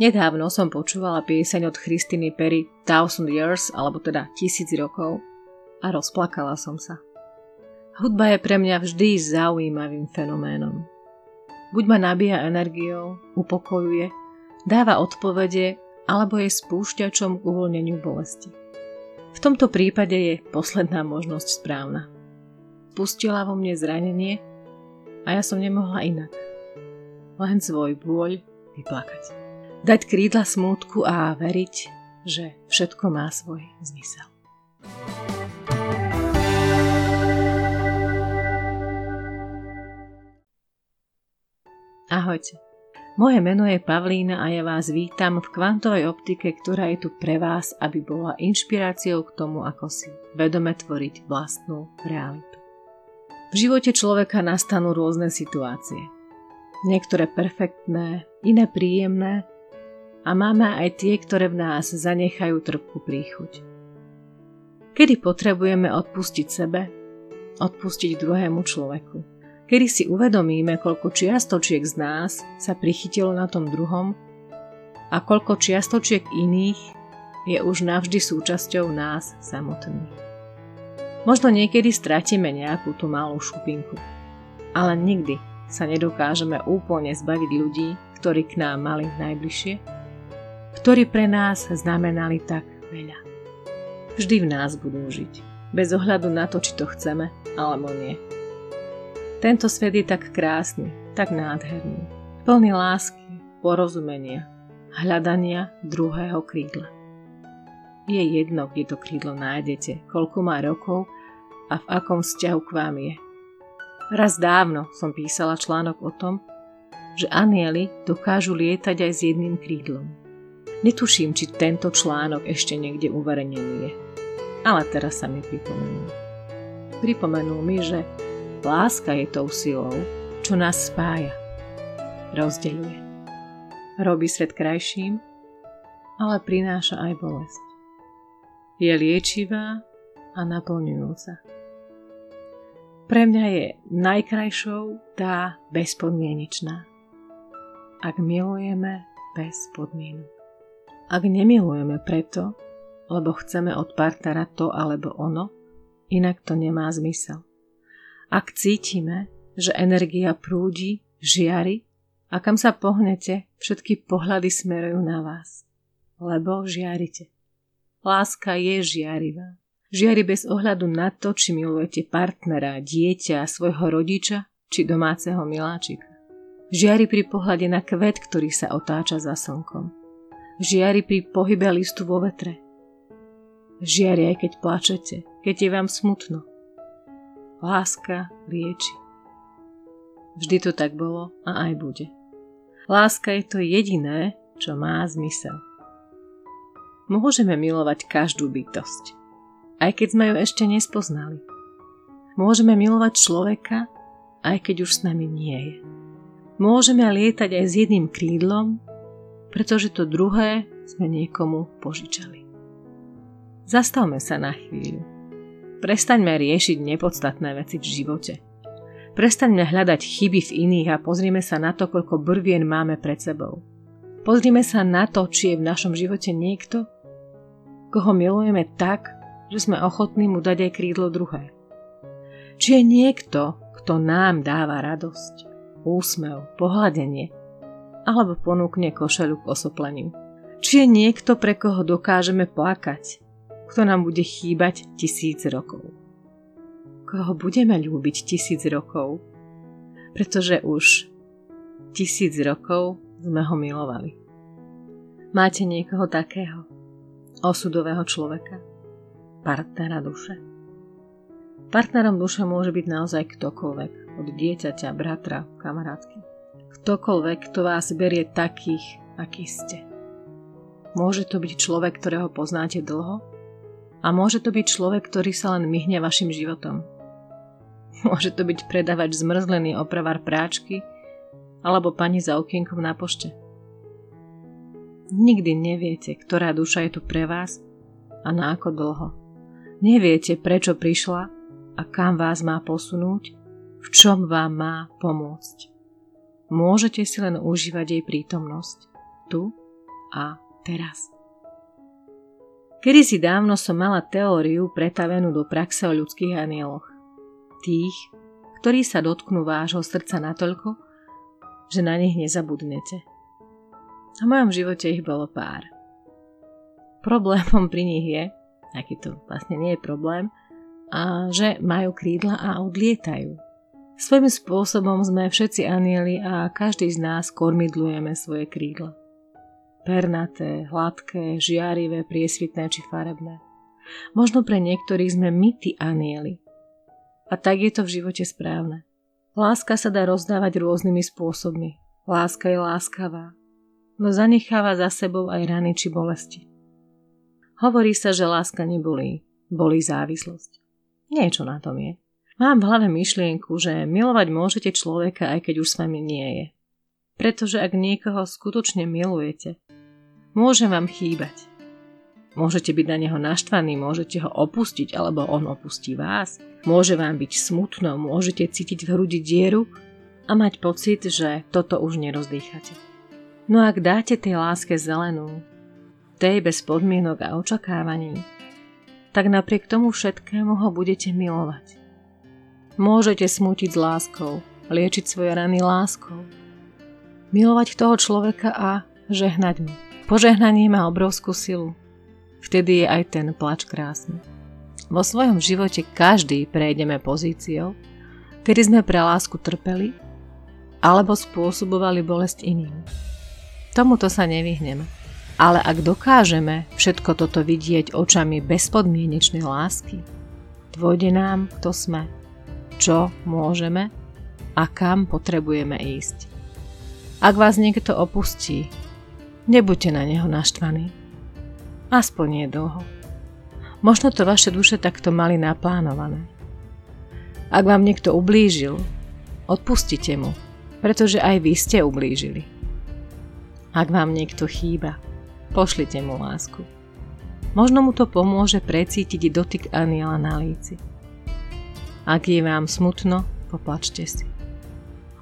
Nedávno som počúvala pieseň od Christiny Perry Thousand Years, alebo teda Tisíc rokov a rozplakala som sa. Hudba je pre mňa vždy zaujímavým fenoménom. Buď ma nabíja energiou, upokojuje, dáva odpovede alebo je spúšťačom k uvoľneniu bolesti. V tomto prípade je posledná možnosť správna. Pustila vo mne zranenie a ja som nemohla inak. Len svoj bôľ vyplakať dať krídla smútku a veriť, že všetko má svoj zmysel. Ahojte. Moje meno je Pavlína a ja vás vítam v kvantovej optike, ktorá je tu pre vás, aby bola inšpiráciou k tomu, ako si vedome tvoriť vlastnú realitu. V živote človeka nastanú rôzne situácie. Niektoré perfektné, iné príjemné a máme aj tie, ktoré v nás zanechajú trpkú príchuť. Kedy potrebujeme odpustiť sebe, odpustiť druhému človeku. Kedy si uvedomíme, koľko čiastočiek z nás sa prichytilo na tom druhom a koľko čiastočiek iných je už navždy súčasťou nás samotných. Možno niekedy stratíme nejakú tú malú šupinku, ale nikdy sa nedokážeme úplne zbaviť ľudí, ktorí k nám mali najbližšie ktorí pre nás znamenali tak veľa. Vždy v nás budú žiť, bez ohľadu na to, či to chceme alebo nie. Tento svet je tak krásny, tak nádherný, plný lásky, porozumenia, hľadania druhého krídla. Je jedno, kde to krídlo nájdete, koľko má rokov a v akom vzťahu k vám je. Raz dávno som písala článok o tom, že anieli dokážu lietať aj s jedným krídlom. Netuším, či tento článok ešte niekde uverejnený je. Ale teraz sa mi pripomenul. Pripomenul mi, že láska je tou silou, čo nás spája. Rozdeľuje. Robí svet krajším, ale prináša aj bolesť. Je liečivá a naplňujúca. Pre mňa je najkrajšou tá bezpodmienečná. Ak milujeme bez podmienok. Ak nemilujeme preto, lebo chceme od partnera to alebo ono, inak to nemá zmysel. Ak cítime, že energia prúdi, žiari a kam sa pohnete, všetky pohľady smerujú na vás, lebo žiarite. Láska je žiarivá. Žiari bez ohľadu na to, či milujete partnera, dieťa, svojho rodiča či domáceho miláčika. Žiari pri pohľade na kvet, ktorý sa otáča za slnkom žiari pri pohybe listu vo vetre. Žiari aj keď plačete, keď je vám smutno. Láska lieči. Vždy to tak bolo a aj bude. Láska je to jediné, čo má zmysel. Môžeme milovať každú bytosť, aj keď sme ju ešte nespoznali. Môžeme milovať človeka, aj keď už s nami nie je. Môžeme lietať aj s jedným krídlom, pretože to druhé sme niekomu požičali. Zastavme sa na chvíľu. Prestaňme riešiť nepodstatné veci v živote. Prestaňme hľadať chyby v iných a pozrime sa na to, koľko brvien máme pred sebou. Pozrime sa na to, či je v našom živote niekto, koho milujeme tak, že sme ochotní mu dať aj krídlo druhé. Či je niekto, kto nám dáva radosť, úsmev, pohľadenie, alebo ponúkne košelu k osopleniu. Či je niekto, pre koho dokážeme plakať, kto nám bude chýbať tisíc rokov. Koho budeme ľúbiť tisíc rokov, pretože už tisíc rokov sme ho milovali. Máte niekoho takého, osudového človeka, partnera duše. Partnerom duše môže byť naozaj ktokoľvek, od dieťaťa, bratra, kamarátky ktokoľvek, kto vás berie takých, akí ste. Môže to byť človek, ktorého poznáte dlho a môže to byť človek, ktorý sa len myhne vašim životom. Môže to byť predavač zmrzlený opravar práčky alebo pani za okienkom na pošte. Nikdy neviete, ktorá duša je tu pre vás a na ako dlho. Neviete, prečo prišla a kam vás má posunúť, v čom vám má pomôcť. Môžete si len užívať jej prítomnosť, tu a teraz. Kedy si dávno som mala teóriu pretavenú do praxe o ľudských anieloch. Tých, ktorí sa dotknú vášho srdca natoľko, že na nich nezabudnete. V mojom živote ich bolo pár. Problémom pri nich je, aký to vlastne nie je problém, a že majú krídla a odlietajú. Svojím spôsobom sme všetci anieli a každý z nás kormidlujeme svoje krídla. Pernaté, hladké, žiarivé, priesvitné či farebné. Možno pre niektorých sme my tí anieli. A tak je to v živote správne. Láska sa dá rozdávať rôznymi spôsobmi. Láska je láskavá, no zanecháva za sebou aj rany či bolesti. Hovorí sa, že láska nebolí, bolí závislosť. Niečo na tom je. Mám v hlave myšlienku, že milovať môžete človeka, aj keď už s vami nie je. Pretože ak niekoho skutočne milujete, môže vám chýbať. Môžete byť na neho naštvaní, môžete ho opustiť, alebo on opustí vás. Môže vám byť smutno, môžete cítiť v hrudi dieru a mať pocit, že toto už nerozdýchate. No ak dáte tej láske zelenú, tej bez podmienok a očakávaní, tak napriek tomu všetkému ho budete milovať. Môžete smútiť s láskou, liečiť svoje rany láskou, milovať toho človeka a žehnať mu. Požehnanie má obrovskú silu. Vtedy je aj ten plač krásny. Vo svojom živote každý prejdeme pozíciou, kedy sme pre lásku trpeli alebo spôsobovali bolesť iným. Tomuto sa nevyhneme. Ale ak dokážeme všetko toto vidieť očami bezpodmienečnej lásky, dôjde nám, kto sme, čo môžeme a kam potrebujeme ísť. Ak vás niekto opustí, nebuďte na neho naštvaní. Aspoň nie dlho. Možno to vaše duše takto mali naplánované. Ak vám niekto ublížil, odpustite mu, pretože aj vy ste ublížili. Ak vám niekto chýba, Pošlite mu lásku. Možno mu to pomôže precítiť dotyk aniela na líci. Ak je vám smutno, poplačte si.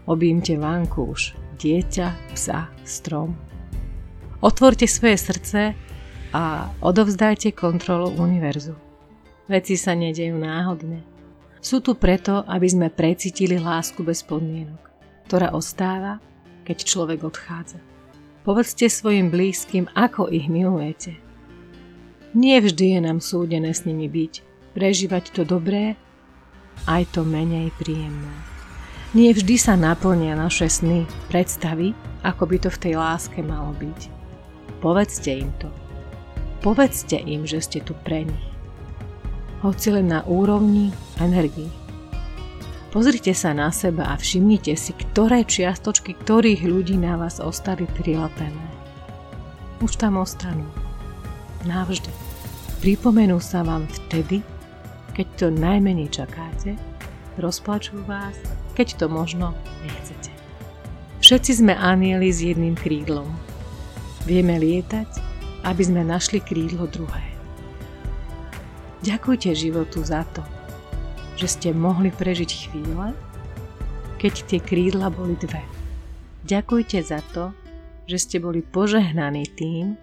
Objímte vankúš, dieťa, psa, strom. Otvorte svoje srdce a odovzdajte kontrolu univerzu. Veci sa nedejú náhodne. Sú tu preto, aby sme precítili lásku bez podmienok, ktorá ostáva, keď človek odchádza. Povedzte svojim blízkym, ako ich milujete. Nie vždy je nám súdené s nimi byť, prežívať to dobré, aj to menej príjemné. Nie vždy sa naplnia naše sny, predstavy, ako by to v tej láske malo byť. Povedzte im to. Povedzte im, že ste tu pre nich. Hoci len na úrovni energii. Pozrite sa na seba a všimnite si, ktoré čiastočky ktorých ľudí na vás ostali prilepené. Už tam ostanú. Navždy. Pripomenú sa vám vtedy, keď to najmenej čakáte, rozplačú vás, keď to možno nechcete. Všetci sme anieli s jedným krídlom. Vieme lietať, aby sme našli krídlo druhé. Ďakujte životu za to, že ste mohli prežiť chvíle, keď tie krídla boli dve. Ďakujte za to, že ste boli požehnaní tým,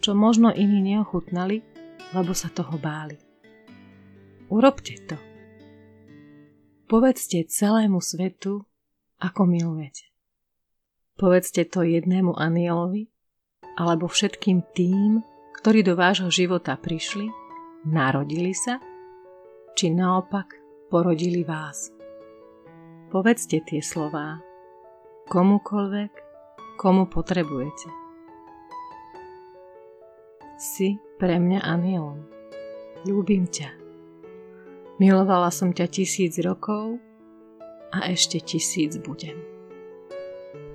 čo možno iní neochutnali, lebo sa toho báli. Urobte to. Povedzte celému svetu, ako milujete. Povedzte to jednému anielovi, alebo všetkým tým, ktorí do vášho života prišli, narodili sa či naopak porodili vás. Povedzte tie slová komukoľvek, komu potrebujete. Si pre mňa anielom. Ľúbim ťa. Milovala som ťa tisíc rokov a ešte tisíc budem.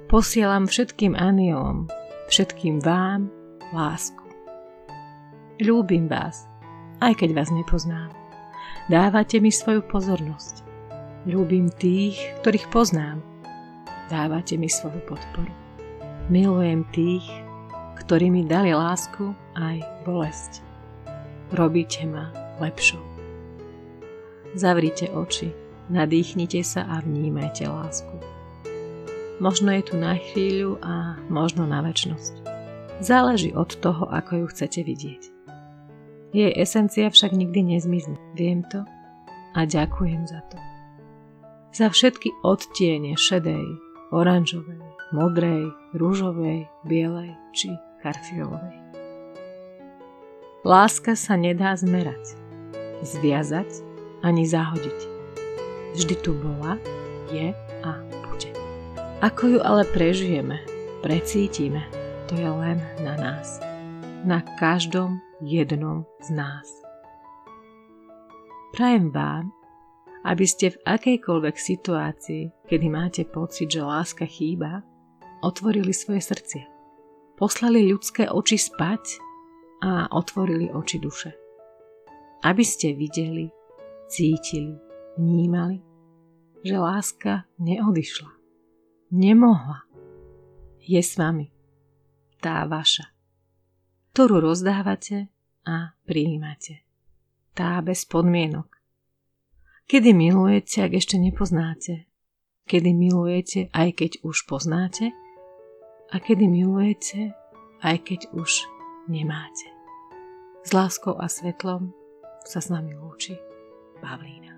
Posielam všetkým anielom, všetkým vám lásku. Ľúbim vás, aj keď vás nepoznám. Dávate mi svoju pozornosť. Ľúbim tých, ktorých poznám. Dávate mi svoju podporu. Milujem tých, ktorí mi dali lásku aj bolesť. Robíte ma lepšou. Zavrite oči, nadýchnite sa a vnímajte lásku. Možno je tu na chvíľu a možno na väčnosť. Záleží od toho, ako ju chcete vidieť. Jej esencia však nikdy nezmizne. Viem to a ďakujem za to. Za všetky odtiene šedej, oranžovej, modrej, rúžovej, bielej či karfiovej. Láska sa nedá zmerať, zviazať ani zahodiť. Vždy tu bola, je a bude. Ako ju ale prežijeme, precítime, to je len na nás. Na každom jednom z nás. Prajem vám, aby ste v akejkoľvek situácii, kedy máte pocit, že láska chýba, otvorili svoje srdcia. Poslali ľudské oči spať a otvorili oči duše. Aby ste videli, cítili, vnímali, že láska neodišla. Nemohla. Je s vami. Tá vaša. Ktorú rozdávate a prijímate. Tá bez podmienok. Kedy milujete, ak ešte nepoznáte? Kedy milujete, aj keď už poznáte? A kedy milujete, aj keď už nemáte? S láskou a svetlom sa s nami lúči Pavlina.